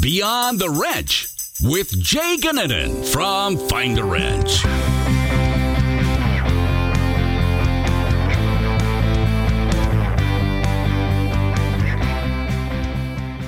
Beyond the Wrench with Jay Goninen from Find a Wrench.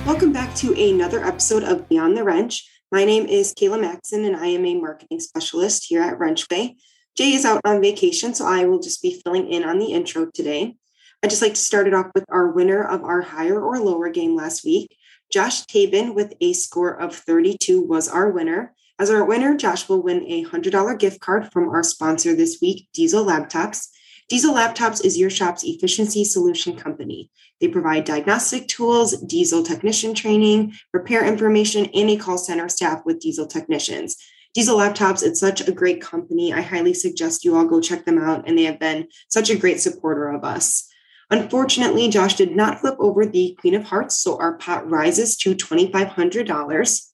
Welcome back to another episode of Beyond the Wrench. My name is Kayla Maxon, and I am a marketing specialist here at Wrenchway. Jay is out on vacation, so I will just be filling in on the intro today. I'd just like to start it off with our winner of our higher or lower game last week. Josh Tabin with a score of 32 was our winner. As our winner, Josh will win a $100 gift card from our sponsor this week, Diesel Laptops. Diesel Laptops is your shop's efficiency solution company. They provide diagnostic tools, diesel technician training, repair information, and a call center staff with diesel technicians. Diesel Laptops, it's such a great company. I highly suggest you all go check them out, and they have been such a great supporter of us. Unfortunately, Josh did not flip over the Queen of Hearts, so our pot rises to $2,500.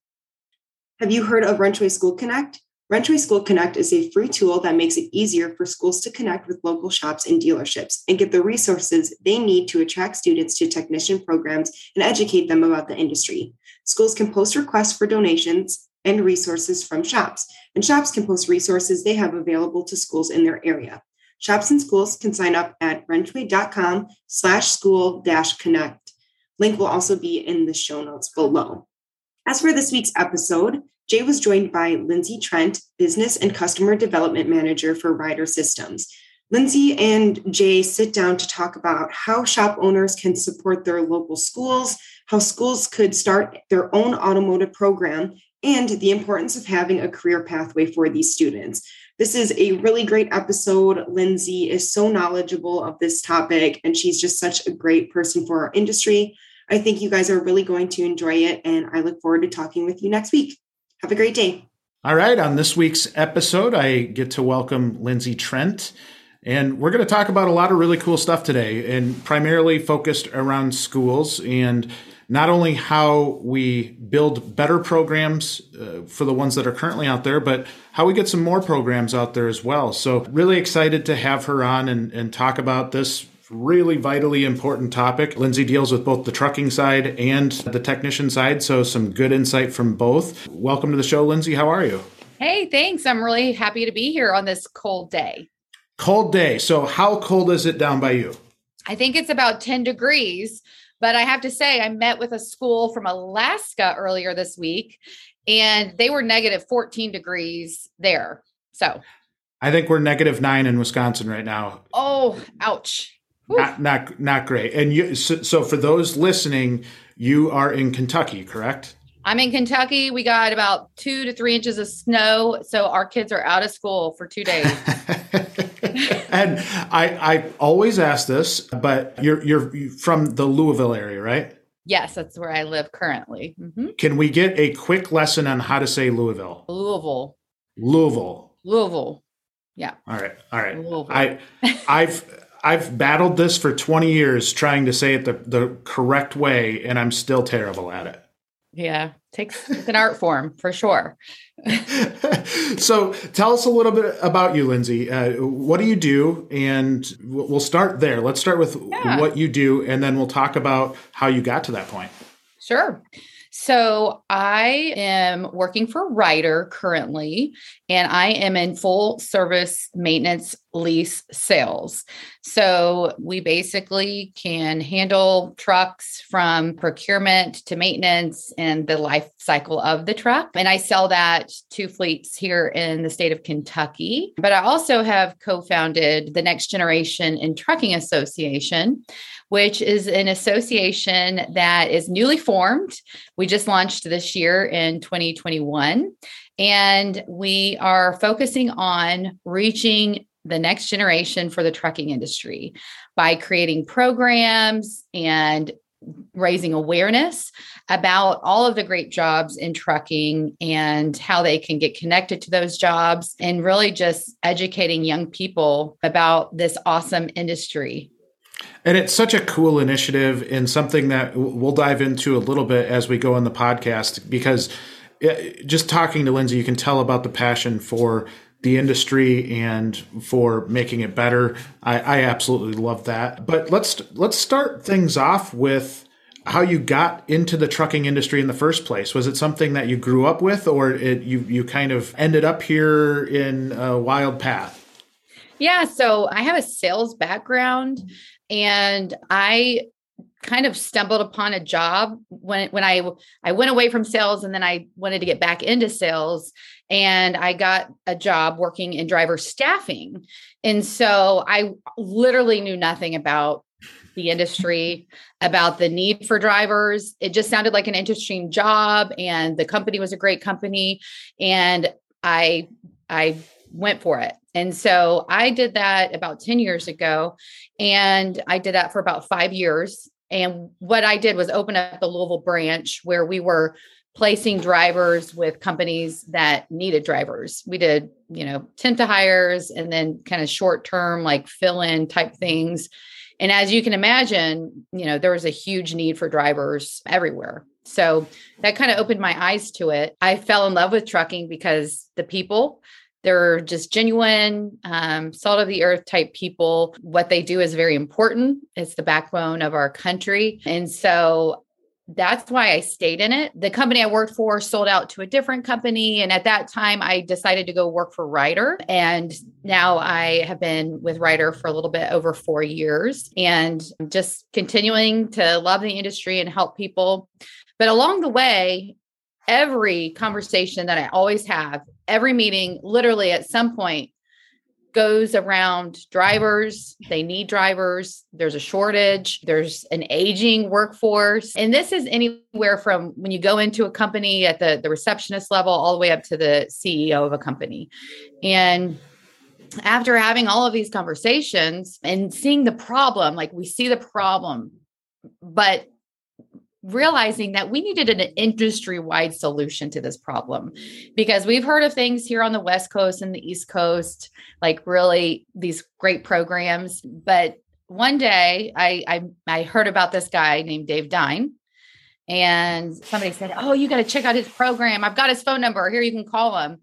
Have you heard of Wrenchway School Connect? Wrenchway School Connect is a free tool that makes it easier for schools to connect with local shops and dealerships and get the resources they need to attract students to technician programs and educate them about the industry. Schools can post requests for donations and resources from shops, and shops can post resources they have available to schools in their area. Shops and schools can sign up at wrenchway.com slash school dash connect. Link will also be in the show notes below. As for this week's episode, Jay was joined by Lindsay Trent, Business and Customer Development Manager for Ryder Systems. Lindsay and Jay sit down to talk about how shop owners can support their local schools, how schools could start their own automotive program, and the importance of having a career pathway for these students. This is a really great episode. Lindsay is so knowledgeable of this topic, and she's just such a great person for our industry. I think you guys are really going to enjoy it, and I look forward to talking with you next week. Have a great day. All right. On this week's episode, I get to welcome Lindsay Trent. And we're going to talk about a lot of really cool stuff today, and primarily focused around schools and not only how we build better programs uh, for the ones that are currently out there, but how we get some more programs out there as well. So, really excited to have her on and, and talk about this really vitally important topic. Lindsay deals with both the trucking side and the technician side, so some good insight from both. Welcome to the show, Lindsay. How are you? Hey, thanks. I'm really happy to be here on this cold day. Cold day. So, how cold is it down by you? I think it's about 10 degrees. But I have to say, I met with a school from Alaska earlier this week, and they were negative 14 degrees there. So I think we're negative nine in Wisconsin right now. Oh, ouch. Not, not, not great. And you, so, so for those listening, you are in Kentucky, correct? I'm in Kentucky. We got about two to three inches of snow. So our kids are out of school for two days. and I, I always ask this, but you're, you're from the Louisville area, right? Yes, that's where I live currently. Mm-hmm. Can we get a quick lesson on how to say Louisville? Louisville. Louisville. Louisville. Yeah. All right. All right. Louisville. I, I've, I've battled this for 20 years trying to say it the, the correct way, and I'm still terrible at it. Yeah, takes an art form for sure. so tell us a little bit about you, Lindsay. Uh, what do you do? And we'll start there. Let's start with yeah. what you do, and then we'll talk about how you got to that point. Sure. So I am working for Ryder currently, and I am in full service maintenance lease sales. So we basically can handle trucks from procurement to maintenance and the life cycle of the truck. And I sell that to fleets here in the state of Kentucky. But I also have co founded the Next Generation in Trucking Association which is an association that is newly formed. We just launched this year in 2021. And we are focusing on reaching the next generation for the trucking industry by creating programs and raising awareness about all of the great jobs in trucking and how they can get connected to those jobs and really just educating young people about this awesome industry and it's such a cool initiative and something that we'll dive into a little bit as we go in the podcast because just talking to Lindsay, you can tell about the passion for the industry and for making it better. I, I absolutely love that. But let's let's start things off with how you got into the trucking industry in the first place. Was it something that you grew up with, or it, you you kind of ended up here in a wild path? Yeah, so I have a sales background, and I kind of stumbled upon a job when when I I went away from sales and then I wanted to get back into sales and I got a job working in driver staffing. And so I literally knew nothing about the industry, about the need for drivers. It just sounded like an interesting job and the company was a great company and I I went for it. And so I did that about 10 years ago and I did that for about 5 years and what I did was open up the Louisville branch where we were placing drivers with companies that needed drivers. We did, you know, temp to hires and then kind of short term, like fill in type things. And as you can imagine, you know, there was a huge need for drivers everywhere. So that kind of opened my eyes to it. I fell in love with trucking because the people, they're just genuine, um, salt of the earth type people. What they do is very important. It's the backbone of our country. And so that's why I stayed in it. The company I worked for sold out to a different company. And at that time, I decided to go work for Ryder. And now I have been with Ryder for a little bit over four years and just continuing to love the industry and help people. But along the way, every conversation that I always have, every meeting, literally at some point, goes around drivers. They need drivers. There's a shortage. There's an aging workforce. And this is anywhere from when you go into a company at the, the receptionist level all the way up to the CEO of a company. And after having all of these conversations and seeing the problem, like we see the problem, but realizing that we needed an industry wide solution to this problem because we've heard of things here on the West Coast and the East Coast, like really these great programs. But one day I, I, I heard about this guy named Dave Dean. And somebody said, Oh, you got to check out his program. I've got his phone number. Here, you can call him.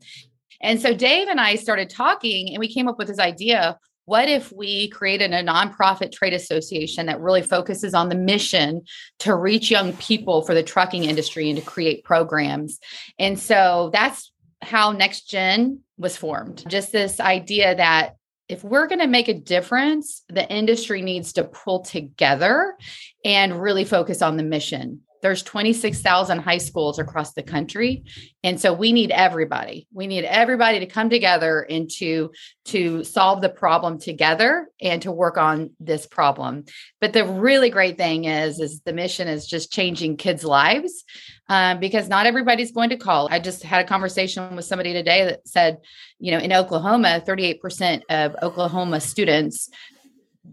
And so Dave and I started talking, and we came up with this idea what if we created a nonprofit trade association that really focuses on the mission to reach young people for the trucking industry and to create programs? And so that's how Next Gen was formed. Just this idea that if we're going to make a difference, the industry needs to pull together and really focus on the mission there's 26,000 high schools across the country. And so we need everybody. We need everybody to come together and to to solve the problem together and to work on this problem. But the really great thing is is the mission is just changing kids lives um, because not everybody's going to call. i just had a conversation with somebody today that said you know in oklahoma 38% of oklahoma students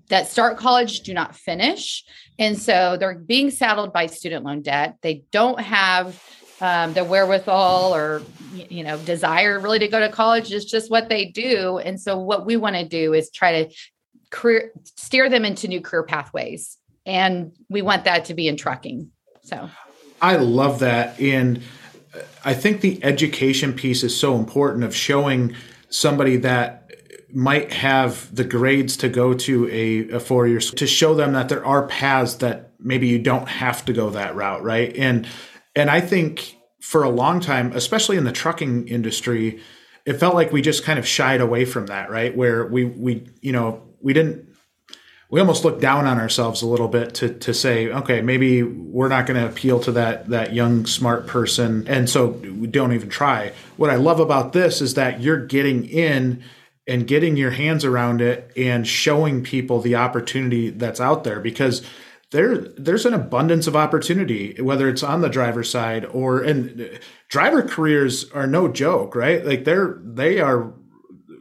that start college do not finish. And so they're being saddled by student loan debt. They don't have um, the wherewithal or, you know, desire really to go to college. It's just what they do. And so what we want to do is try to career, steer them into new career pathways. And we want that to be in trucking. So I love that. And I think the education piece is so important of showing somebody that might have the grades to go to a, a four year to show them that there are paths that maybe you don't have to go that route right? And and i think for a long time especially in the trucking industry it felt like we just kind of shied away from that right? Where we we you know we didn't we almost looked down on ourselves a little bit to to say okay maybe we're not going to appeal to that that young smart person and so we don't even try. What i love about this is that you're getting in and getting your hands around it and showing people the opportunity that's out there because there there's an abundance of opportunity whether it's on the driver side or and driver careers are no joke right? Like they're they are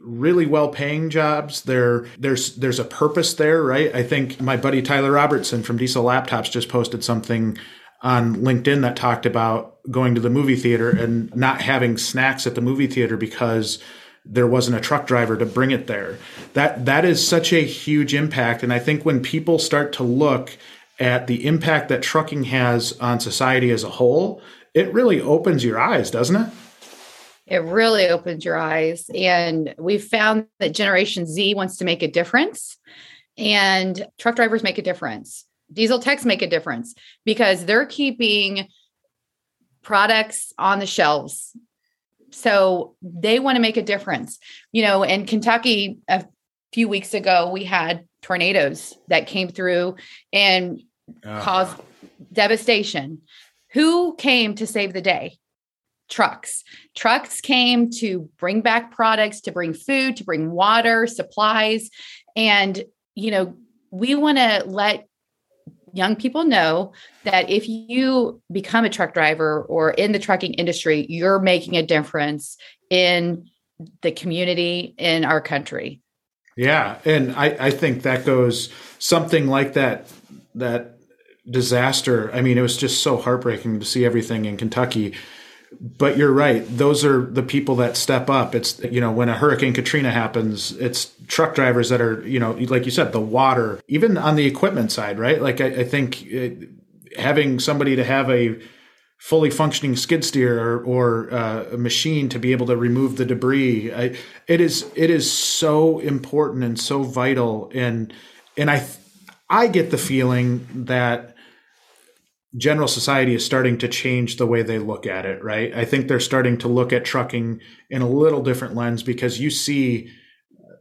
really well paying jobs. There there's there's a purpose there right? I think my buddy tyler robertson from diesel laptops just posted something on linkedin that talked about going to the movie theater and not having snacks at the movie theater because there wasn't a truck driver to bring it there. That that is such a huge impact and I think when people start to look at the impact that trucking has on society as a whole, it really opens your eyes, doesn't it? It really opens your eyes and we've found that generation Z wants to make a difference and truck drivers make a difference Diesel techs make a difference because they're keeping products on the shelves. So they want to make a difference. You know, in Kentucky, a few weeks ago, we had tornadoes that came through and uh. caused devastation. Who came to save the day? Trucks. Trucks came to bring back products, to bring food, to bring water, supplies. And, you know, we want to let young people know that if you become a truck driver or in the trucking industry, you're making a difference in the community in our country. Yeah. And I, I think that goes something like that, that disaster. I mean, it was just so heartbreaking to see everything in Kentucky but you're right. Those are the people that step up. It's you know when a hurricane katrina happens it's truck drivers that are you know like you said the water even on the equipment side right? Like i, I think it, having somebody to have a fully functioning skid steer or, or uh, a machine to be able to remove the debris I, it is it is so important and so vital. And and i i get the feeling that general society is starting to change the way they look at it, right? I think they're starting to look at trucking in a little different lens because you see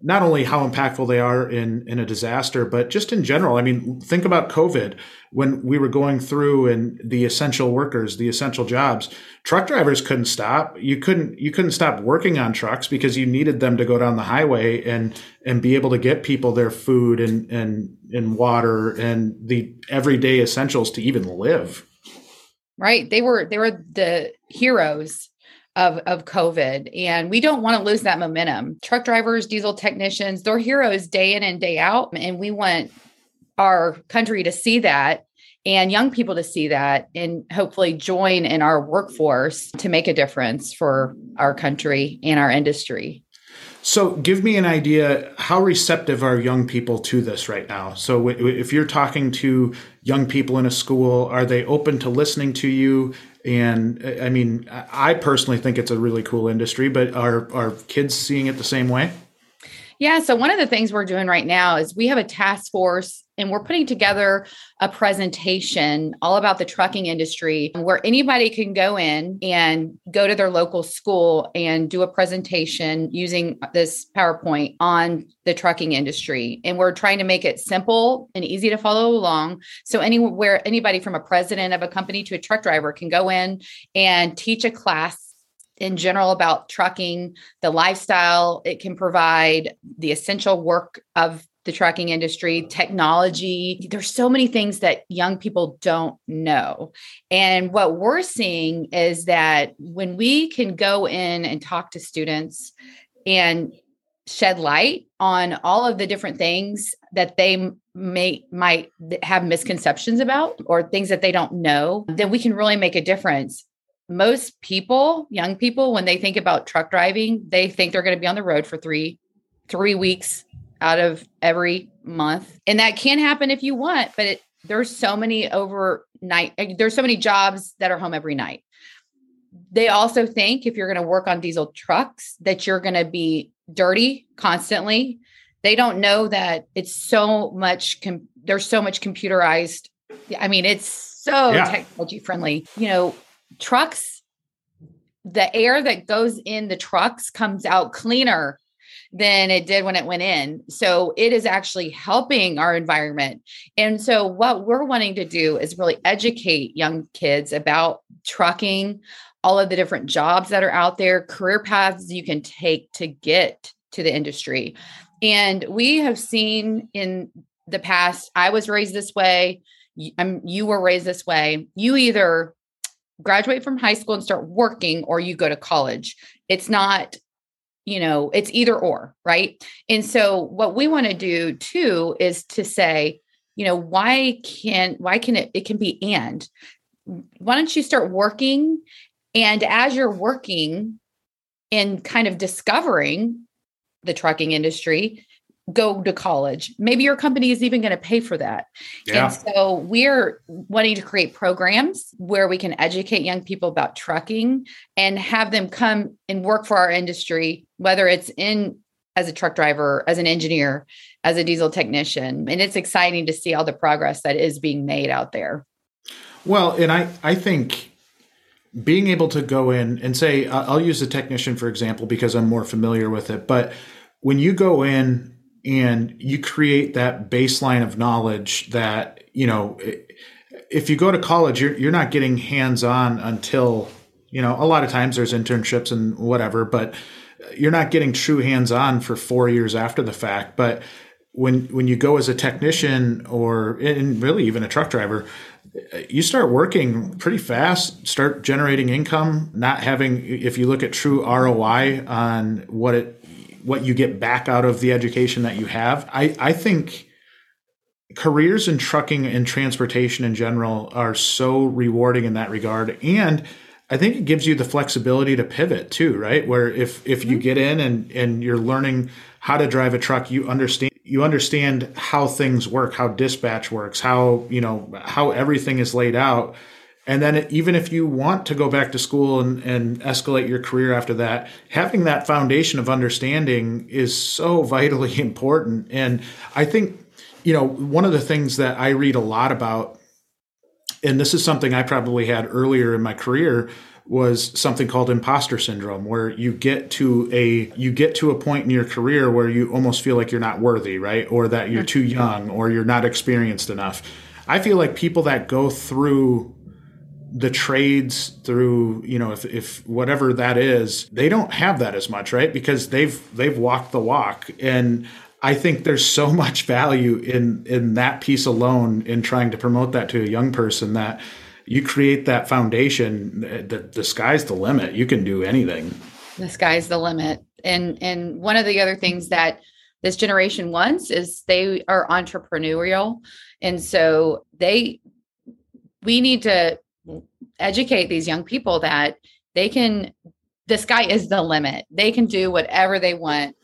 not only how impactful they are in in a disaster, but just in general. I mean, think about COVID when we were going through and the essential workers, the essential jobs. Truck drivers couldn't stop. You couldn't you couldn't stop working on trucks because you needed them to go down the highway and and be able to get people their food and and and water and the everyday essentials to even live. Right. They were they were the heroes of of COVID, and we don't want to lose that momentum. Truck drivers, diesel technicians, they're heroes day in and day out, and we want our country to see that and young people to see that and hopefully join in our workforce to make a difference for our country and our industry. So, give me an idea how receptive are young people to this right now? So, if you're talking to young people in a school, are they open to listening to you? And I mean, I personally think it's a really cool industry, but are are kids seeing it the same way? Yeah. So, one of the things we're doing right now is we have a task force and we're putting together a presentation all about the trucking industry where anybody can go in and go to their local school and do a presentation using this PowerPoint on the trucking industry. And we're trying to make it simple and easy to follow along. So, anywhere anybody from a president of a company to a truck driver can go in and teach a class in general about trucking, the lifestyle it can provide, the essential work of the trucking industry, technology. There's so many things that young people don't know. And what we're seeing is that when we can go in and talk to students and shed light on all of the different things that they may might have misconceptions about or things that they don't know, then we can really make a difference most people, young people, when they think about truck driving, they think they're going to be on the road for three, three weeks out of every month. And that can happen if you want, but it, there's so many overnight, eh, there's so many jobs that are home every night. They also think if you're going to work on diesel trucks, that you're going to be dirty constantly. They don't know that it's so much, com- there's so much computerized. I mean, it's so yeah. technology friendly. You know, trucks, the air that goes in the trucks comes out cleaner than it did when it went in. So it is actually helping our environment. And so what we're wanting to do is really educate young kids about trucking, all of the different jobs that are out there, career paths you can take to get to the industry. And we have seen in the past, I was raised this way, um, you were raised this way. You either graduate from high school and start working or you go to college. It's not, you know, it's either or, right? And so what we want to do too is to say, you know, why can why can it it can be and why don't you start working and as you're working and kind of discovering the trucking industry, go to college. Maybe your company is even going to pay for that. Yeah. And so we're wanting to create programs where we can educate young people about trucking and have them come and work for our industry, whether it's in as a truck driver, as an engineer, as a diesel technician. And it's exciting to see all the progress that is being made out there. Well, and I, I think being able to go in and say, I'll use the technician for example because I'm more familiar with it. But when you go in and you create that baseline of knowledge that, you know, if you go to college, you're, you're not getting hands on until, you know, a lot of times there's internships and whatever, but you're not getting true hands on for four years after the fact. But when when you go as a technician or and really even a truck driver, you start working pretty fast, start generating income, not having if you look at true ROI on what it what you get back out of the education that you have. I, I think careers in trucking and transportation in general are so rewarding in that regard. And I think it gives you the flexibility to pivot too, right? Where if if you mm-hmm. get in and and you're learning how to drive a truck, you understand you understand how things work, how dispatch works, how you know how everything is laid out. And then even if you want to go back to school and, and escalate your career after that, having that foundation of understanding is so vitally important. And I think, you know, one of the things that I read a lot about and this is something I probably had earlier in my career was something called imposter syndrome where you get to a you get to a point in your career where you almost feel like you're not worthy right? Or that you're too young or you're not experienced enough. I feel like people that go through the trades through you know if, if whatever that is they don't have that as much right? Because they've they've walked the walk. And I think there's so much value in in that piece alone in trying to promote that to a young person that you create that foundation the, the sky's the limit. You can do anything. The sky's the limit. And and one of the other things that this generation wants is they are entrepreneurial. And so they we need to educate these young people that they can the sky is the limit they can do whatever they want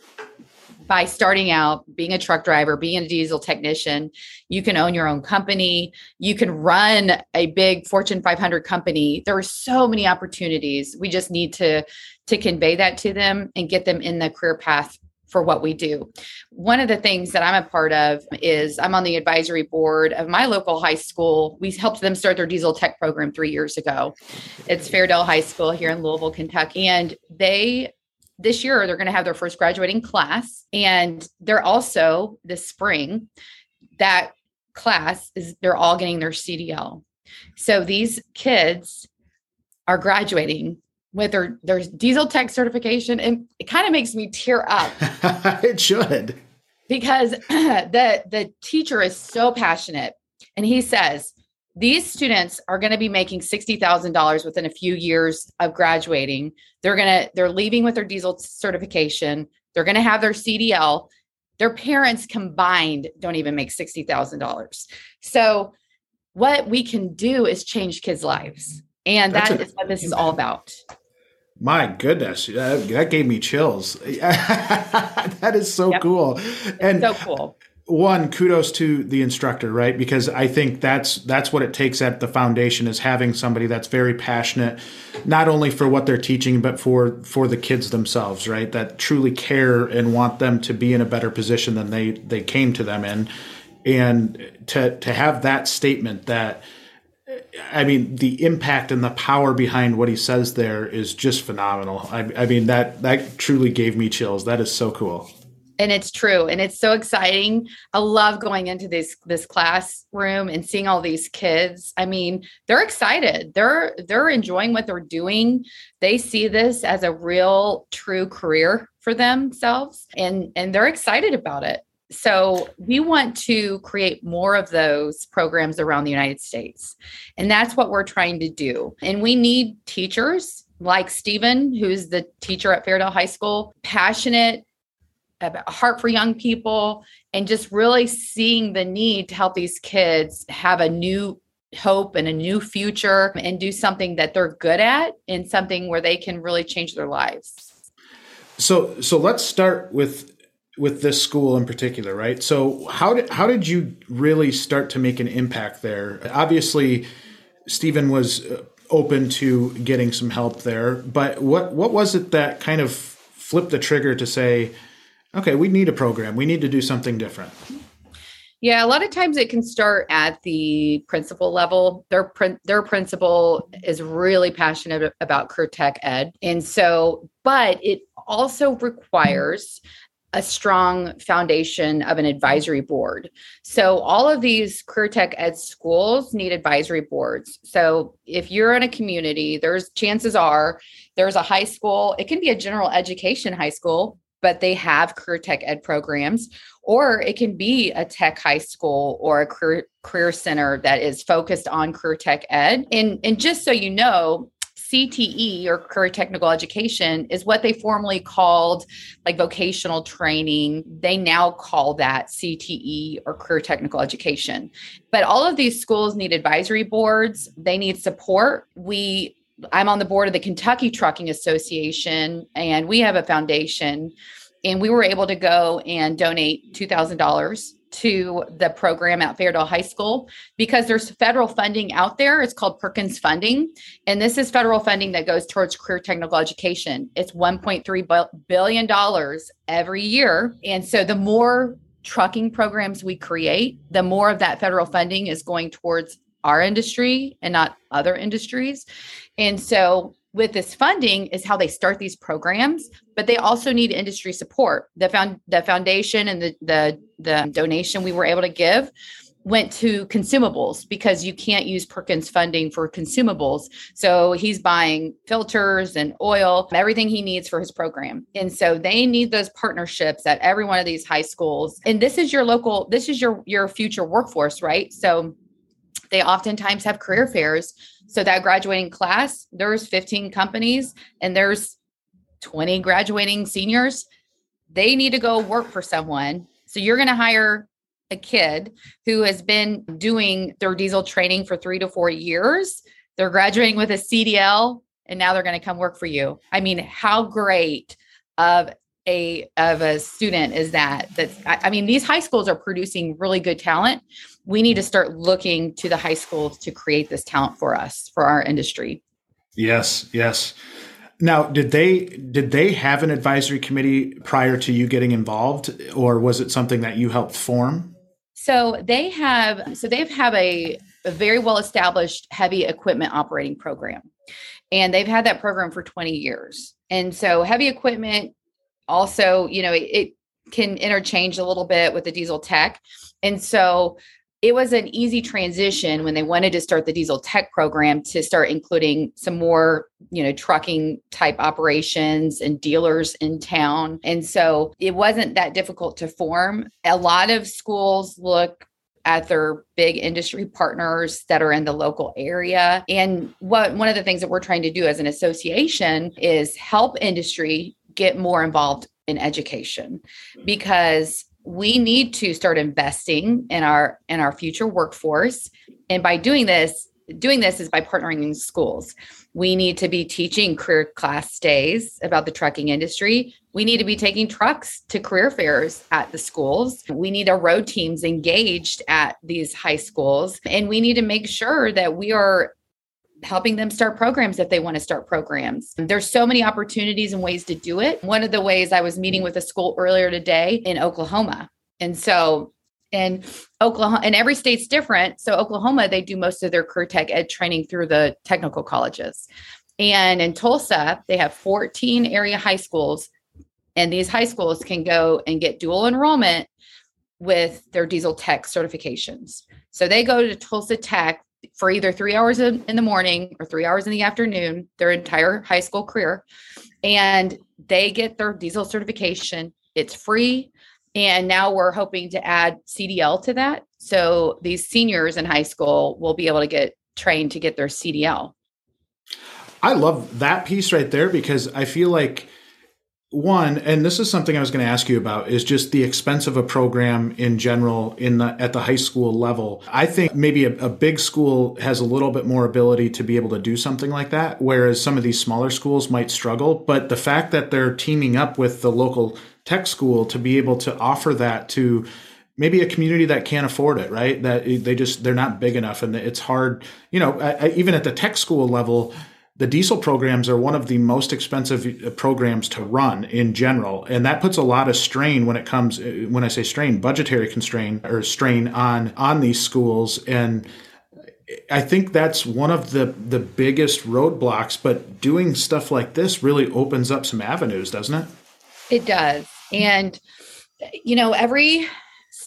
by starting out being a truck driver, being a diesel technician, you can own your own company, you can run a big Fortune 500 company. There are so many opportunities. We just need to to convey that to them and get them in the career path for what we do. One of the things that I'm a part of is I'm on the advisory board of my local high school. We helped them start their diesel tech program 3 years ago. It's Fairdale High School here in Louisville, Kentucky and they this year they're going to have their first graduating class and they're also this spring that class is they're all getting their CDL. So these kids are graduating with their their diesel tech certification and it kind of makes me tear up. it should. Because the the teacher is so passionate and he says these students are going to be making $60,000 within a few years of graduating. They're going to they're leaving with their diesel certification. They're going to have their CDL. Their parents combined don't even make $60,000. So what we can do is change kids' lives. And That's that a, is what this is all about. My goodness, that, that gave me chills. that is so yep. cool. And so cool one kudos to the instructor right because i think that's that's what it takes at the foundation is having somebody that's very passionate not only for what they're teaching but for for the kids themselves right that truly care and want them to be in a better position than they they came to them in and to to have that statement that I mean, the impact and the power behind what he says there is just phenomenal. I, I mean, that that truly gave me chills. That is so cool. And it's true. And it's so exciting. I love going into this this classroom and seeing all these kids. I mean they're excited. They're they're enjoying what they're doing. They see this as a real true career for themselves and and they're excited about it so we want to create more of those programs around the united states and that's what we're trying to do and we need teachers like Stephen, who's the teacher at Fairdale High School, passionate, a heart for young people and just really seeing the need to help these kids have a new hope and a new future and do something that they're good at and something where they can really change their lives. So so let's start with with this school in particular, right? So how did how did you really start to make an impact there? Obviously Stephen was uh, open to getting some help there, but what what was it that kind of flipped the trigger to say okay, we need a program. We need to do something different. Yeah, a lot of times it can start at the principal level. Their their principal is really passionate about career tech ed, and so, but it also requires a strong foundation of an advisory board. So all of these career tech ed schools need advisory boards. So if you're in a community, there's chances are there's a high school, it can be a general education high school, but they have career tech ed programs or it can be a tech high school or a career career center that is focused on career tech ed. And and just so you know, CTE or career technical education is what they formerly called like vocational training. They now call that CTE or career technical education. But all of these schools need advisory boards, they need support. We I'm on the board of the Kentucky Trucking Association and we have a foundation and we were able to go and donate $2,000 to the program at Fairdale High School because there's federal funding out there. It's called Perkins funding. And this is federal funding that goes towards career technical education. It's $1.3 billion every year. And so the more trucking programs we create, the more of that federal funding is going towards our industry and not other industries. And so with this funding is how they start these programs but they also need industry support the found the foundation and the the the donation we were able to give went to consumables because you can't use Perkins funding for consumables. So he's buying filters and oil, everything he needs for his program. And so they need those partnerships at every one of these high schools. And this is your local this is your your future workforce, right? So they oftentimes have career fairs so that graduating class, there's 15 companies and there's 20 graduating seniors. They need to go work for someone. So you're going to hire a kid who has been doing their diesel training for three to four years. They're graduating with a CDL and now they're going to come work for you. I mean, how great of a of a student is that that I, I mean these high schools are producing really good talent we need to start looking to the high schools to create this talent for us for our industry yes yes now did they did they have an advisory committee prior to you getting involved or was it something that you helped form? So they have so they have a, a very well established heavy equipment operating program. And they've had that program for 20 years. And so heavy equipment also, you know, it, it can interchange a little bit with the diesel tech. And so it was an easy transition when they wanted to start the diesel tech program to start including some more you know trucking type operations and dealers in town. And so it wasn't that difficult to form. A lot of schools look at their big industry partners that are in the local area. And what one of the things that we're trying to do as an association is help industry get more involved in education. Because we need to start investing in our in our future workforce. And by doing this doing this is by partnering in schools. We need to be teaching career class days about the trucking industry. We need to be taking trucks to career fairs at the schools. We need our road teams engaged at these high schools. And we need to make sure that we are helping them start programs if they want to start programs. There's so many opportunities and ways to do it. One of the ways I was meeting with a school earlier today in Oklahoma. And so and Oklahoma and every state's different. So Oklahoma, they do most of their career tech ed training through the technical colleges. And in Tulsa, they have 14 area high schools. And these high schools can go and get dual enrollment with their diesel tech certifications. So they go to Tulsa Tech for either three hours in, the morning or three hours in the afternoon, their entire high school career. And they get their diesel certification. It's free. And now we're hoping to add CDL to that. So these seniors in high school will be able to get trained to get their CDL. I love that piece right there because I feel like one and this is something i was going to ask you about is just the expense of a program in general in the at the high school level. I think maybe a, a, big school has a little bit more ability to be able to do something like that whereas some of these smaller schools might struggle. But the fact that they're teaming up with the local tech school to be able to offer that to maybe a community that can't afford it right? That they just they're not big enough and it's hard you know even at the tech school level the diesel programs are one of the most expensive uh, programs to run in general and that puts a lot of strain when it comes uh, when i say strain budgetary constraint or strain on on these schools and i think that's one of the the biggest roadblocks but doing stuff like this really opens up some avenues doesn't it it does and you know every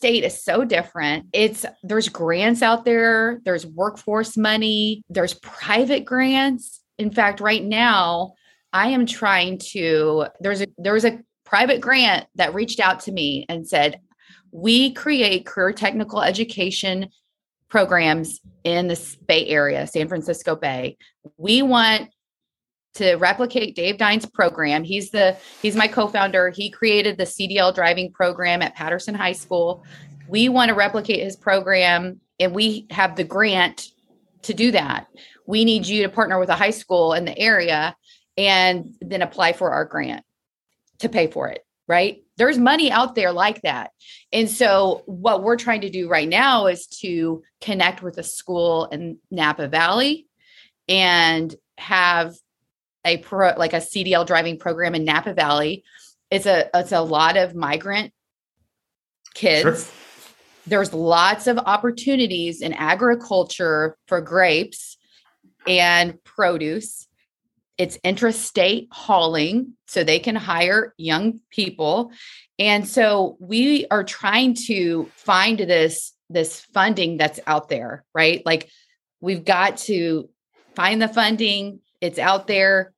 state is so different. It's there's grants out there, there's workforce money, there's private grants. In fact, right now, I am trying to there's a there's a private grant that reached out to me and said, "We create career technical education programs in the Bay Area, San Francisco Bay. We want to replicate Dave Dean's program. He's the he's my co-founder. He created the CDL driving program at Patterson High School. We want to replicate his program and we have the grant to do that we need you to partner with a high school in the area and then apply for our grant to pay for it right? There's money out there like that. And so what we're trying to do right now is to connect with a school in napa valley and have a pro like a cdl driving program in napa valley. It's a it's a lot of migrant kids. Sure. there's lots of opportunities in agriculture for grapes and produce. It's intrastate hauling, so they can hire young people. And so we are trying to find this this funding that's out there, right? Like we've got to find the funding. It's out there.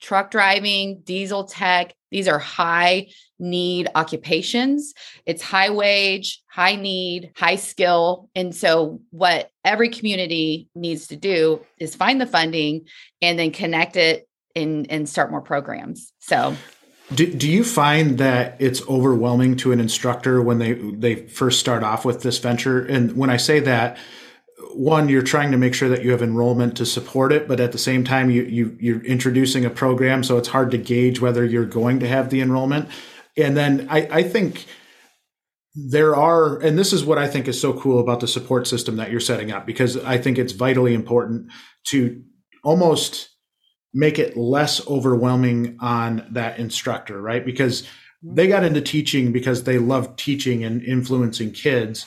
Truck driving, diesel tech, these are high need occupations. It's high wage, high need, high skill. And so, what every community needs to do is find the funding and then connect it and, and start more programs. So, do, do you find that it's overwhelming to an instructor when they they first start off with this venture? And when I say that, one you're trying to make sure that you have enrollment to support it but at the same time you, you you're introducing a program so it's hard to gauge whether you're going to have the enrollment. And then i i think there are and this is what i think is so cool about the support system that you're setting up because i think it's vitally important to almost make it less overwhelming on that instructor right? Because they got into teaching because they love teaching and influencing kids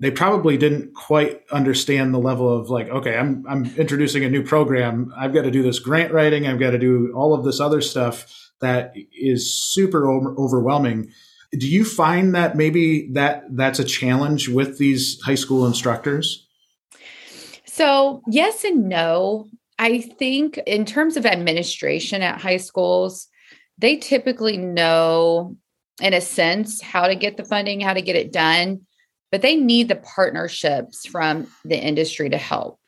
they probably didn't quite understand the level of like okay i'm i'm introducing a new program. I've got to do this grant writing. I've got to do all of this other stuff that is super overwhelming. Do you find that maybe that that's a challenge with these high school instructors? So yes and no. I think in terms of administration at high schools they typically know in a sense how to get the funding how to get it done but they need the partnerships from the industry to help.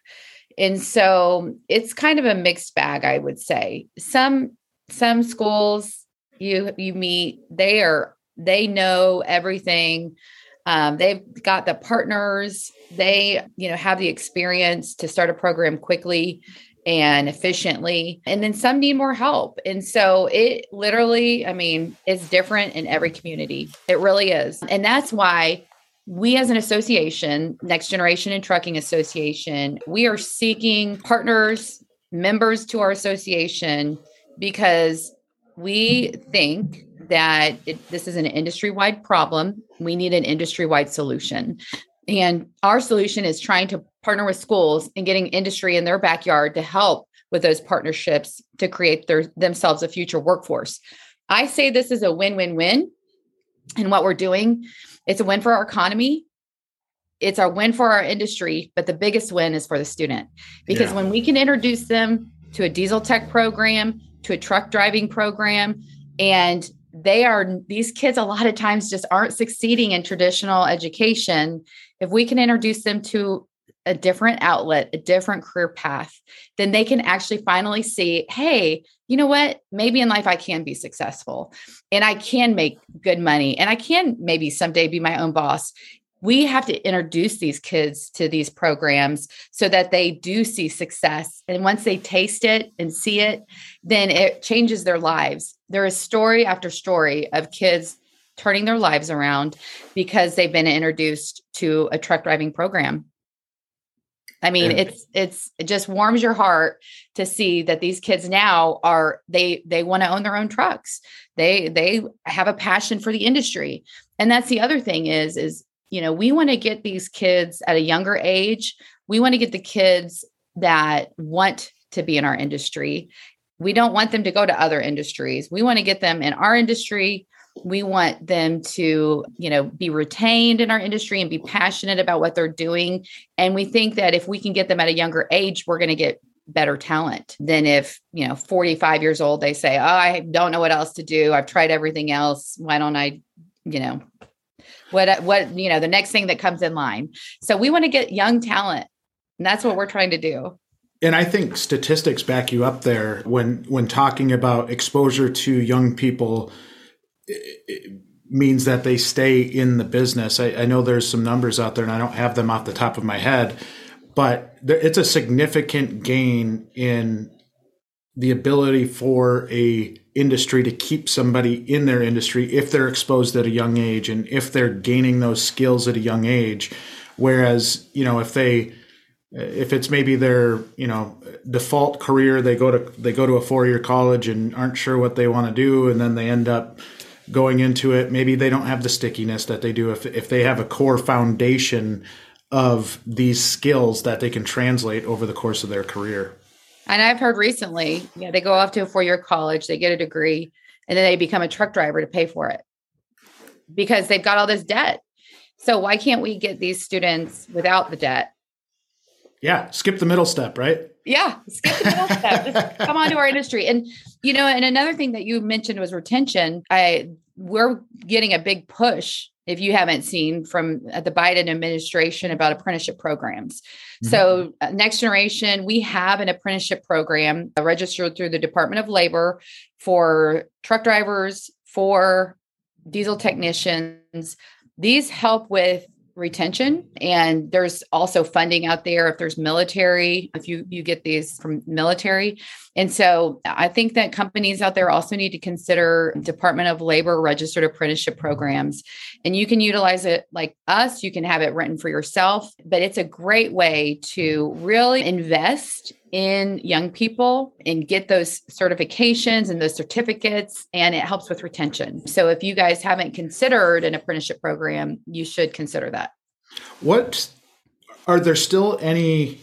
And so it's kind of a mixed bag, I would say. Some some schools you you meet, they are they know everything. Um, they've got the partners. They you know have the experience to start a program quickly and efficiently. And then some need more help. And so it literally, I mean, it's different in every community. It really is. And that's why we as an association, Next Generation and Trucking Association, we are seeking partners, members to our association because we think that it, this is an industry wide problem. We need an industry wide solution. And our solution is trying to partner with schools and getting industry in their backyard to help with those partnerships to create their, themselves a future workforce. I say this is a win win win. And what we're doing it's a win for our economy. It's a win for our industry, but the biggest win is for the student because yeah. when we can introduce them to a diesel tech program, to a truck driving program, and they are these kids a lot of times just aren't succeeding in traditional education. If we can introduce them to a different outlet, a different career path, then they can actually finally see, hey, you know what? Maybe in life I can be successful and I can make good money and I can maybe someday be my own boss. We have to introduce these kids to these programs so that they do see success. And once they taste it and see it, then it changes their lives. There is story after story of kids turning their lives around because they've been introduced to a truck driving program I mean, And- it's it's it just warms your heart to see that these kids now are they they want to own their own trucks. They they have a passion for the industry. And that's the other thing is is you know, we want to get these kids at a younger age. We want to get the kids that want to be in our industry. We don't want them to go to other industries. We want to get them in our industry. We want them to, you know, be retained in our industry and be passionate about what they're doing. And we think that if we can get them at a younger age, we're going to get better talent than if, you know, 45 years old, they say, Oh, I don't know what else to do. I've tried everything else. Why don't I, you know, what, what, you know, the next thing that comes in line. So we want to get young talent. And that's what we're trying to do. And I think statistics back you up there when when talking about exposure to young people means that they stay in the business. I, I know there's some numbers out there, and I don't have them off the top of my head, but there, it's a significant gain in the ability for a industry to keep somebody in their industry if they're exposed at a young age and if they're gaining those skills at a young age. Whereas, you know, if they if it's maybe their you know default career they go to they go to a four year college and aren't sure what they want to do and then they end up going into it maybe they don't have the stickiness that they do if if they have a core foundation of these skills that they can translate over the course of their career And I've heard recently, yeah, they go off to a four year college, they get a degree, and then they become a truck driver to pay for it because they've got all this debt. So why can't we get these students without the debt? Yeah skip the middle step right Yeah, skip the middle step. Just come on to our industry. And you know, and another thing that you mentioned was retention. I we're getting a big push if you haven't seen from uh, the Biden administration about apprenticeship programs. So, uh, next generation, we have an apprenticeship program uh, registered through the Department of Labor for truck drivers, for diesel technicians. These help with retention and there's also funding out there if there's military if you you get these from military. And so i think that companies out there also need to consider department of labor registered apprenticeship programs. And you can utilize it like us you can have it written for yourself but it's a great way to really invest in young people and get those certifications and those certificates and it helps with retention. So if you guys haven't considered an apprenticeship program you should consider that. What are there still any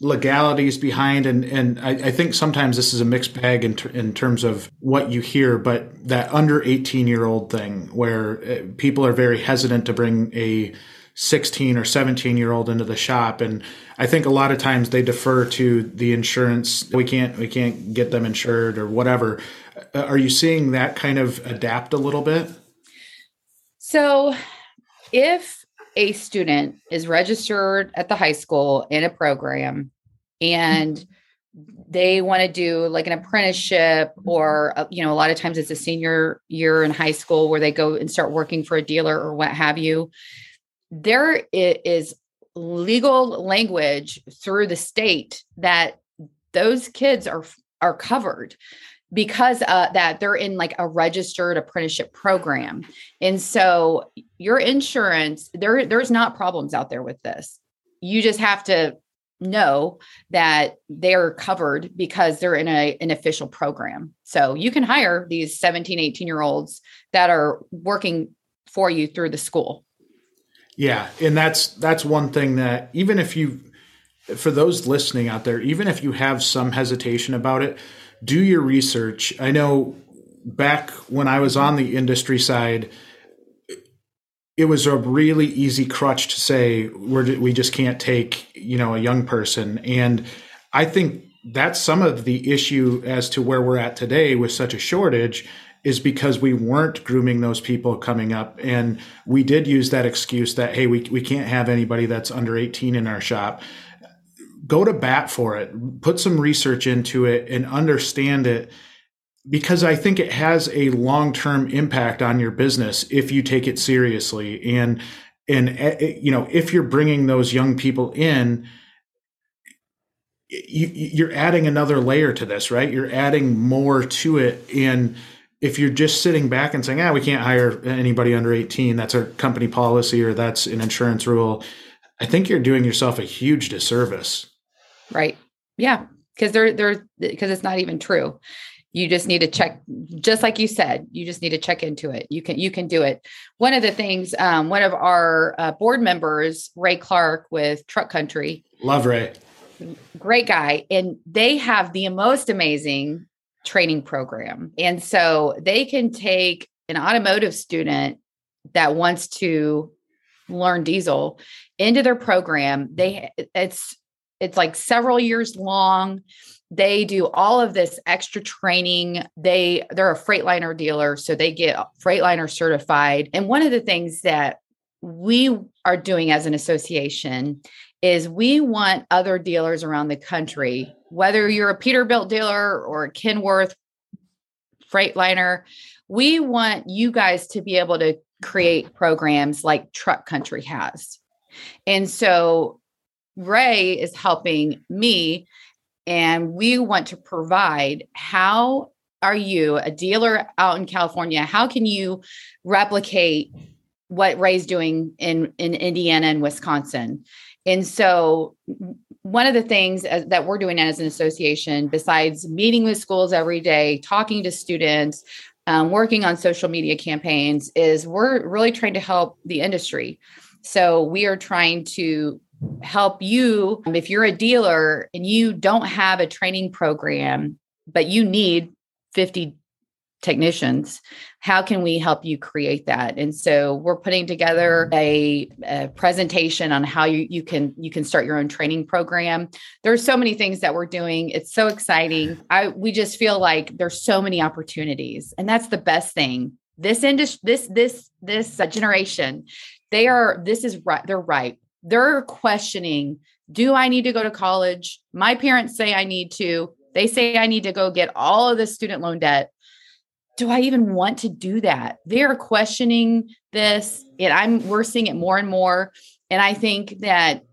legalities behind and and I, I think sometimes this is a mixed bag in, ter- in terms of what you hear but that under 18 year old thing where uh, people are very hesitant to bring a 16 or 17 year old into the shop and i think a lot of times they defer to the insurance. We can't we can't get them insured or whatever. Uh, are you seeing that kind of adapt a little bit? So, if a student is registered at the high school in a program and they want to do like an apprenticeship or uh, you know a lot of times it's a senior year in high school where they go and start working for a dealer or what have you there is legal language through the state that those kids are are covered because uh, that they're in like a registered apprenticeship program. And so your insurance there there's not problems out there with this. You just have to know that they're covered because they're in a, an official program. So you can hire these 17 18 year olds that are working for you through the school Yeah, and that's that's one thing that even if you for those listening out there, even if you have some hesitation about it, do your research. I know back when I was on the industry side, it was a really easy crutch to say we're we just can't take, you know, a young person and I think that's some of the issue as to where we're at today with such a shortage is because we weren't grooming those people coming up. And we did use that excuse that hey we, we can't have anybody that's under 18 in our shop. Go to bat for it. Put some research into it and understand it because i think it has a long-term impact on your business if you take it seriously. And and eh, you know if you're bringing those young people in you, you're adding another layer to this right? You're adding more to it. And if you're just sitting back and saying, ah, we can't hire anybody under 18, that's our company policy or that's an insurance rule. I think you're doing yourself a huge disservice. Right. Yeah. Because they're they're because it's not even true. You just need to check, just like you said, you just need to check into it. You can you can do it. One of the things, um, one of our uh, board members, Ray Clark with Truck Country, love Ray, great guy, and they have the most amazing training program, and so they can take an automotive student that wants to learn diesel into their program. They it's it's like several years long. They do all of this extra training. They they're a Freightliner dealer, so they get Freightliner certified. And one of the things that we are doing as an association is we want other dealers around the country, whether you're a Peterbilt dealer or a Kenworth Freightliner, we want you guys to be able to create programs like Truck Country has. And so Ray is helping me, and we want to provide how are you, a dealer out in California, how can you replicate what Ray's doing in, in Indiana and Wisconsin? And so, one of the things as, that we're doing as an association, besides meeting with schools every day, talking to students, um, working on social media campaigns, is we're really trying to help the industry. So, we are trying to help you if you're a dealer and you don't have a training program but you need 50 technicians how can we help you create that and so we're putting together a, a, presentation on how you, you can you can start your own training program there's so many things that we're doing it's so exciting i we just feel like there's so many opportunities and that's the best thing this industry this this this generation they are this is right they're right they're questioning do I need to go to college? My parents say I need to. They say I need to go get all of the student loan debt. Do I even want to do that? They're questioning this, and I'm we're seeing it more and more. And I think that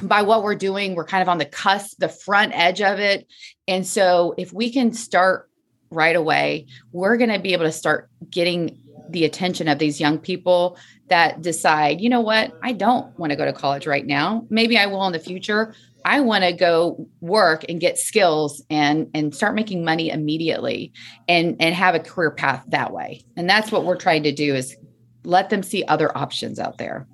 by what we're doing, we're kind of on the cusp, the front edge of it. And so if we can start right away, we're going to be able to start getting the attention of these young people that decide, you know what, I don't want to go to college right now. Maybe I will in the future. I want to go work and get skills and and start making money immediately and and have a career path that way. And that's what we're trying to do is let them see other options out there.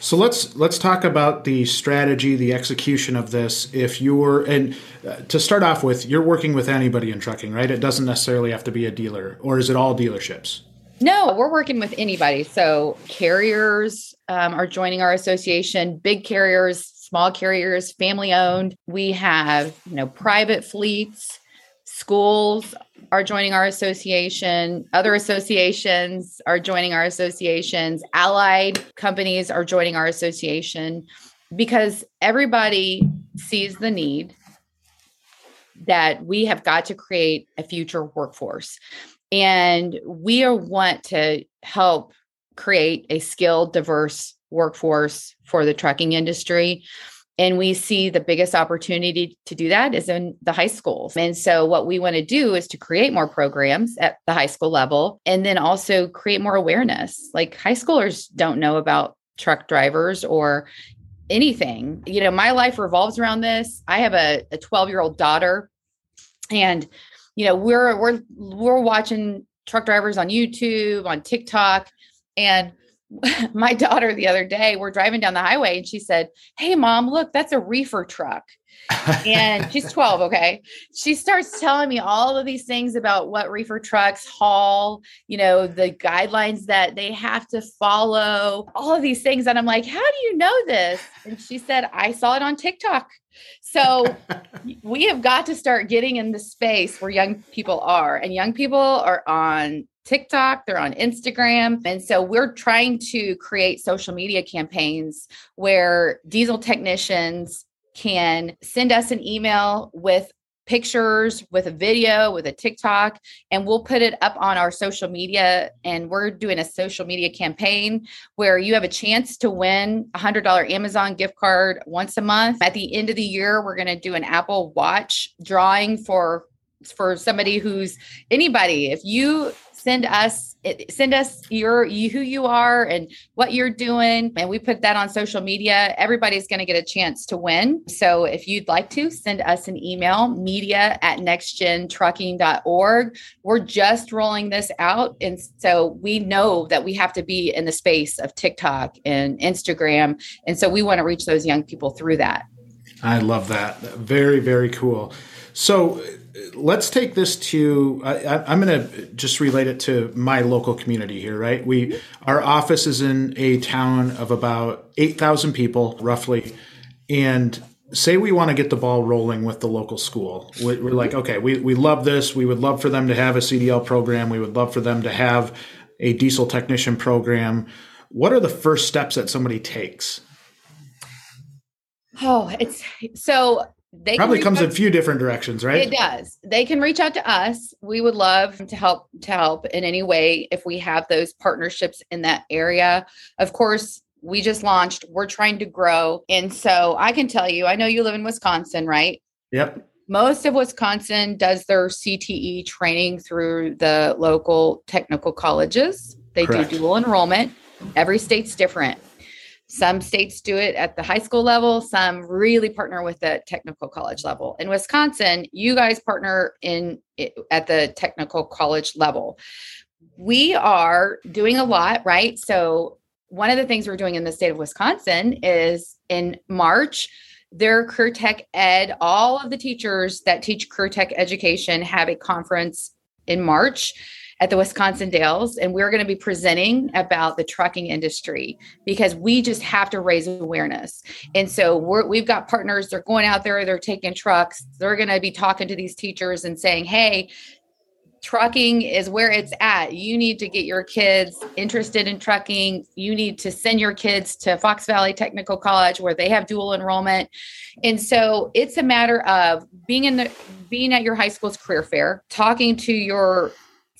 So let's let's talk about the strategy, the execution of this. If you're and uh, to start off with, you're working with anybody in trucking, right? It doesn't necessarily have to be a dealer, or is it all dealerships? No, we're working with anybody. So carriers um, are joining our association, big carriers, small carriers, family owned. We have, you know, private fleets, schools are joining our association, other associations are joining our associations, allied companies are joining our association because everybody sees the need that we have got to create a future workforce. And we want to help create a skilled, diverse workforce for the trucking industry. And we see the biggest opportunity to do that is in the high schools. And so, what we want to do is to create more programs at the high school level and then also create more awareness. Like, high schoolers don't know about truck drivers or anything. You know, my life revolves around this. I have a 12 year old daughter, and you know, we're we're we're watching truck drivers on YouTube, on TikTok, and my daughter the other day, we're driving down the highway and she said, Hey, mom, look, that's a reefer truck. and she's 12. Okay. She starts telling me all of these things about what reefer trucks haul, you know, the guidelines that they have to follow, all of these things. And I'm like, How do you know this? And she said, I saw it on TikTok. So we have got to start getting in the space where young people are, and young people are on TikTok, they're on Instagram. And so we're trying to create social media campaigns where diesel technicians can send us an email with pictures with a video with a TikTok and we'll put it up on our social media and we're doing a social media campaign where you have a chance to win a $100 Amazon gift card once a month. At the end of the year we're going to do an Apple Watch drawing for for somebody who's anybody, if you send us send us your you, who you are and what you're doing. And we put that on social media. Everybody's going to get a chance to win. So if you'd like to send us an email media at nextgentrucking.org we're just rolling this out. And so we know that we have to be in the space of tiktok and instagram. And so we want to reach those young people through that. I love that. Very very cool. So let's take this to I, am going to just relate it to my local community here right? We our office is in a town of about 8000 people roughly. And say we want to get the ball rolling with the local school. We're like okay we, we love this. We would love for them to have a cdl program. We would love for them to have a diesel technician program. What are the first steps that somebody takes? Oh it's so they probably comes in a few different directions, right? It does. They can reach out to us. We would love to help to help in any way if we have those partnerships in that area. Of course, we just launched. We're trying to grow. And so I can tell you, I know you live in Wisconsin, right? Yep. Most of Wisconsin does their CTE training through the local technical colleges. They Correct. do dual enrollment. Every state's different. Some states do it at the high school level, some really partner with the technical college level. In Wisconsin, you guys partner in at the technical college level. We are doing a lot, right? So, one of the things we're doing in the state of Wisconsin is in March, their career tech ed, all of the teachers that teach career tech education have a conference in March at the Wisconsin Dells, and we're going to be presenting about the trucking industry because we just have to raise awareness. And so we have got partners, they're going out there, they're taking trucks, they're going to be talking to these teachers and saying, hey, trucking is where it's at. You need to get your kids interested in trucking. You need to send your kids to Fox Valley Technical College where they have dual enrollment. And so it's a matter of being in the being at your high school's career fair, talking to your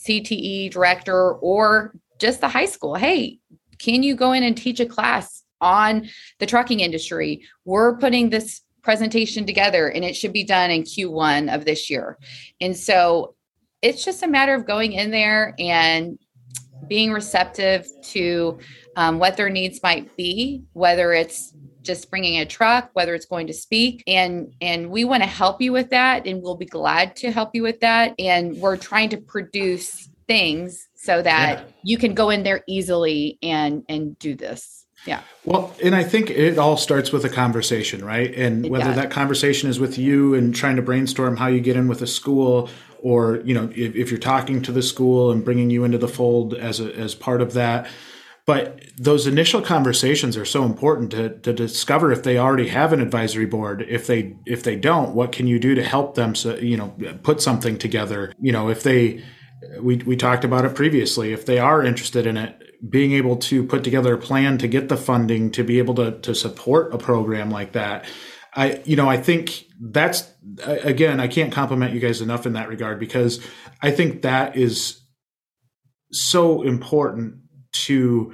CTE director or just the high school. Hey, can you go in and teach a class on the trucking industry? We're putting this presentation together and it should be done in Q1 of this year. And so it's just a matter of going in there and being receptive to um, what their needs might be, whether it's just bringing a truck whether it's going to speak. And and we want to help you with that and we'll be glad to help you with that. And we're trying to produce things so that yeah. you can go in there easily and and do this. Yeah. Well and i think it all starts with a conversation right? And whether that conversation is with you and trying to brainstorm how you get in with a school or you know if, if you're talking to the school and bringing you into the fold as a, as part of that. But those initial conversations are so important to, to discover if they already have an advisory board. If they if they don't what can you do to help them so you know put something together? You know if they we, we talked about it previously if they are interested in it being able to put together a plan to get the funding to be able to, to support a program like that. I you know i think that's again i can't compliment you guys enough in that regard because i think that is so important to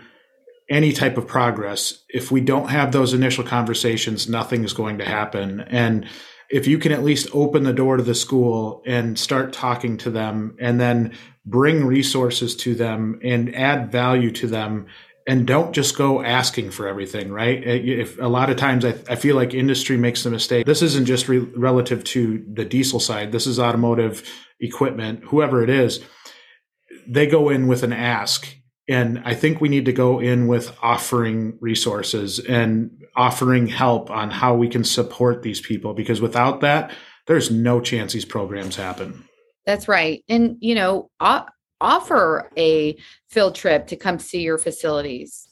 any type of progress. If we don't have those initial conversations, nothing is going to happen. And if you can at least open the door to the school and start talking to them and then bring resources to them and add value to them and don't just go asking for everything right? Eh, if a lot of times i, I feel like industry makes the mistake. This isn't just re- relative to the diesel side. This is automotive equipment whoever it is. They go in with an ask and I think we need to go in with offering resources and offering help on how we can support these people because without that, there's no chance these programs happen. That's right. And, you know, offer a field trip to come see your facilities.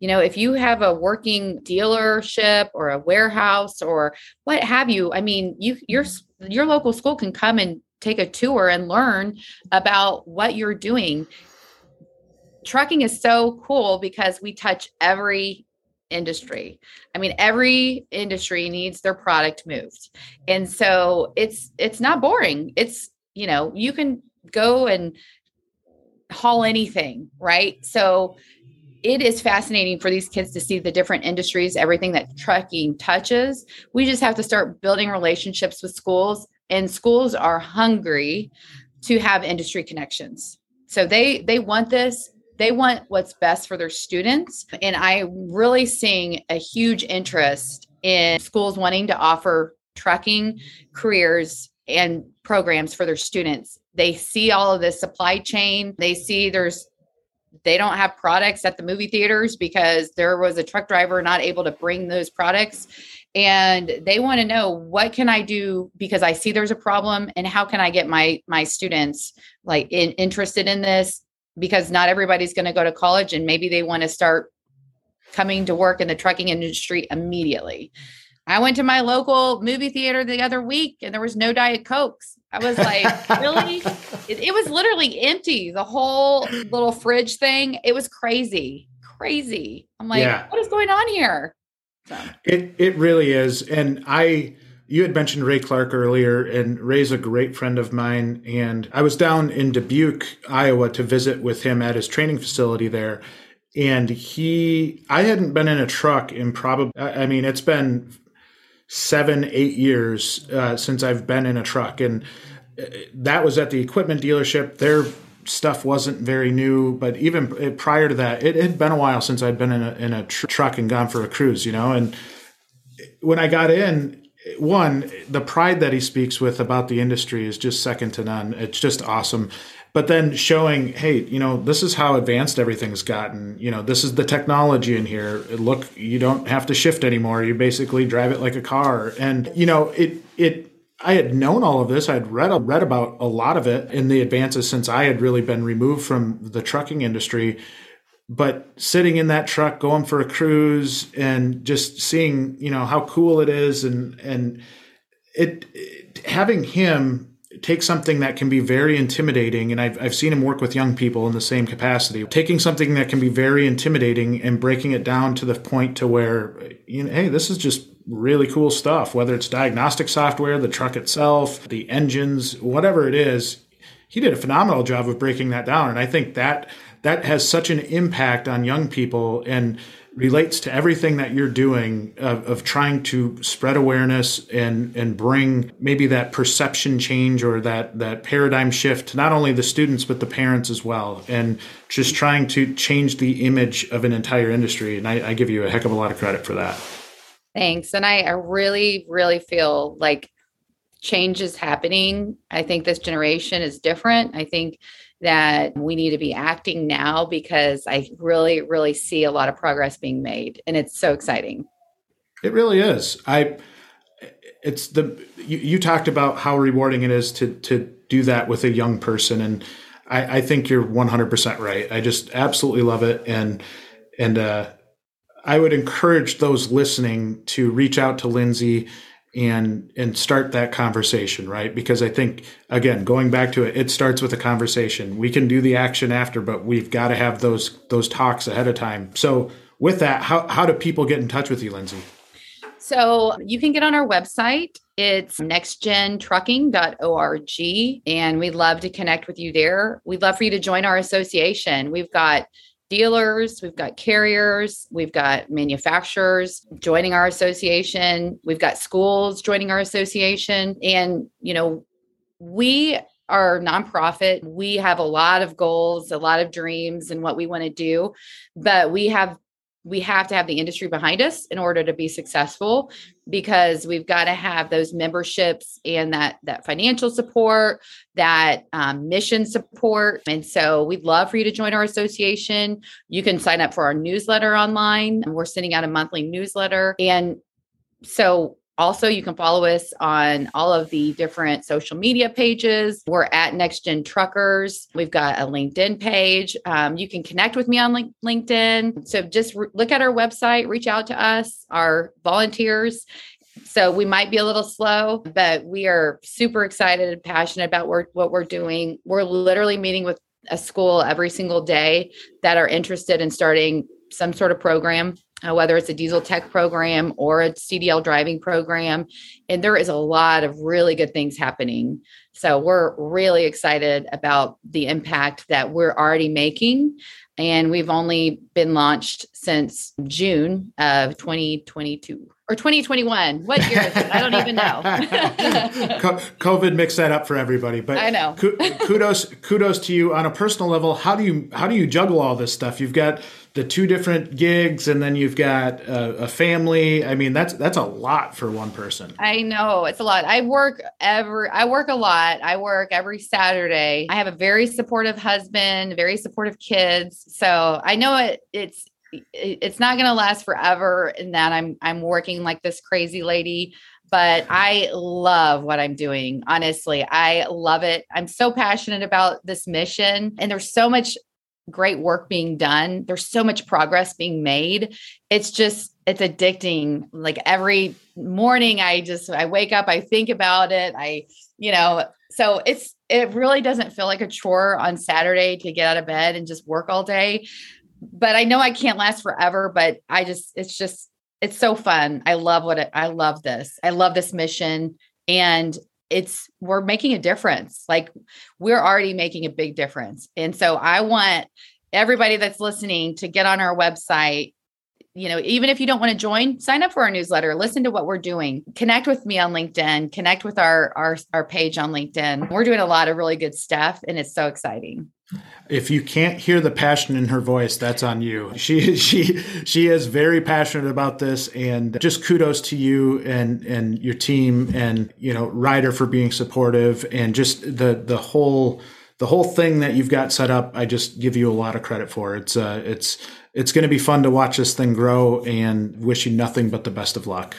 You know, if you have a working dealership or a warehouse or what have you, I mean, you your your local school can come and take a tour and learn about what you're doing trucking is so cool because we touch every industry. I mean, every industry needs their product moved. And so it's it's not boring. It's, you know, you can go and haul anything, right? So it is fascinating for these kids to see the different industries, everything that trucking touches. We just have to start building relationships with schools, and schools are hungry to have industry connections. So they they want this. They want what's best for their students. And I'm really seeing a huge interest in schools wanting to offer trucking careers and programs for their students. They see all of this supply chain. They see there's they don't have products at the movie theaters because there was a truck driver not able to bring those products and they want to know what can i do because i see there's a problem and how can i get my my students like in, interested in this because not everybody's going to go to college and maybe they want to start coming to work in the trucking industry immediately I went to my local movie theater the other week and there was no Diet Cokes. I was like, really? It, it, was literally empty. The whole little fridge thing. It was crazy, crazy. I'm like, yeah. what is going on here? So. It it really is. And I you had mentioned Ray Clark earlier, and Ray's a great friend of mine. And I was down in Dubuque, Iowa to visit with him at his training facility there. And he, I hadn't been in a truck in probably, I mean, it's been seven, eight years uh, since I've been in a truck. And uh, that was at the equipment dealership. Their stuff wasn't very new, but even uh, prior to that, it had been a while since I'd been in a, in a tr- truck and gone for a cruise, you know? And when I got in, one, the pride that he speaks with about the industry is just second to none. It's just awesome but then showing hey you know this is how advanced everything's gotten you know this is the technology in here look you don't have to shift anymore you basically drive it like a car and you know it it I had known all of this. I'd read read about a lot of it in the advances since I had really been removed from the trucking industry. But sitting in that truck, going for a cruise, and just seeing, you know, how cool it is, and and it, it having him take something that can be very intimidating, and I've, I've seen him work with young people in the same capacity, taking something that can be very intimidating and breaking it down to the point to where, you know, hey, this is just really cool stuff, whether it's diagnostic software, the truck itself, the engines, whatever it is. He did a phenomenal job of breaking that down. And I think that that has such an impact on young people and relates to everything that you're doing of, of, trying to spread awareness and and bring maybe that perception change or that that paradigm shift to not only the students but the parents as well. And just trying to change the image of an entire industry. And I, I give you a heck of a lot of credit for that. Thanks. And I, I really really feel like change is happening. I think this generation is different. I think that we need to be acting now because I really, really see a lot of progress being made. And it's so exciting. It really is. I, it's the, you, you talked about how rewarding it is to, to do that with a young person. And I, I think you're 100% right. I just absolutely love it. And, and, uh, I would encourage those listening to reach out to Lindsay and and start that conversation right? Because i think again going back to it it starts with a conversation. We can do the action after but we've got to have those those talks ahead of time. So with that how, how do people get in touch with you lindsay? So you can get on our website. It's nextgentrucking.org and we'd love to connect with you there. We'd love for you to join our association. We've got dealers, we've got carriers, we've got manufacturers joining our association, we've got schools joining our association. And, you know, we are nonprofit. We have a lot of goals, a lot of dreams, and what we want to do, but we have we have to have the industry behind us in order to be successful because we've got to have those memberships and that that financial support that um, mission support. And so we'd love for you to join our association. You can sign up for our newsletter online. We're sending out a monthly newsletter. And so also, you can follow us on all of the different social media pages. We're at Next Gen Truckers. We've got a LinkedIn page. Um, you can connect with me on LinkedIn. So just re- look at our website, reach out to us, our volunteers. So we might be a little slow, but we are super excited and passionate about what we're doing. We're literally meeting with a school every single day that are interested in starting some sort of program uh, whether it's a diesel tech program or a CDL driving program. And there is a lot of really good things happening. So we're really excited about the impact that we're already making. And we've only been launched since June of 2022. Or 2021. What year is it? I don't even know. COVID mixed that up for everybody, but I know. kudos, kudos to you on a personal level. How do you how do you juggle all this stuff? You've got the two different gigs, and then you've got a, a family. I mean, that's that's a lot for one person. I know it's a lot. I work every I work a lot. I work every Saturday. I have a very supportive husband, very supportive kids. So I know it it's it's not going to last forever in that I'm I'm working like this crazy lady but I love what I'm doing. Honestly, I love it. I'm so passionate about this mission and there's so much great work being done. There's so much progress being made. It's just it's addicting. Like every morning I just I wake up, I think about it. I, you know, so it's it really doesn't feel like a chore on Saturday to get out of bed and just work all day but I know I can't last forever, but I just, it's just, it's so fun. I love what I love this. I love this mission. And it's, we're making a difference. Like we're already making a big difference. And so I want everybody that's listening to get on our website. You know, even if you don't want to join, sign up for our newsletter, listen to what we're doing, connect with me on LinkedIn, connect with our, our, our page on LinkedIn. We're doing a lot of really good stuff and it's so exciting. If you can't hear the passion in her voice, that's on you. She she she is very passionate about this, and just kudos to you and and your team, and you know Ryder for being supportive, and just the the whole the whole thing that you've got set up. I just give you a lot of credit for. It's uh it's it's going to be fun to watch this thing grow, and wish you nothing but the best of luck.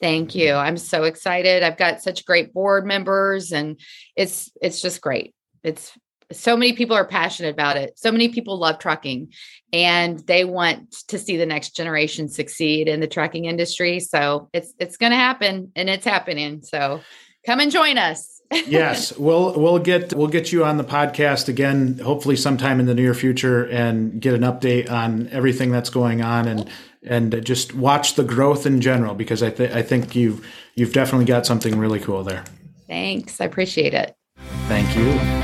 Thank you. I'm so excited. I've got such great board members, and it's it's just great. It's so many people are passionate about it. So many people love trucking and they want to see the next generation succeed in the trucking industry. So it's it's going to happen and it's happening. So come and join us. Yes, we'll we'll get we'll get you on the podcast again hopefully sometime in the near future and get an update on everything that's going on and and just watch the growth in general because I th- I think you've you've definitely got something really cool there. Thanks. I appreciate it. Thank you.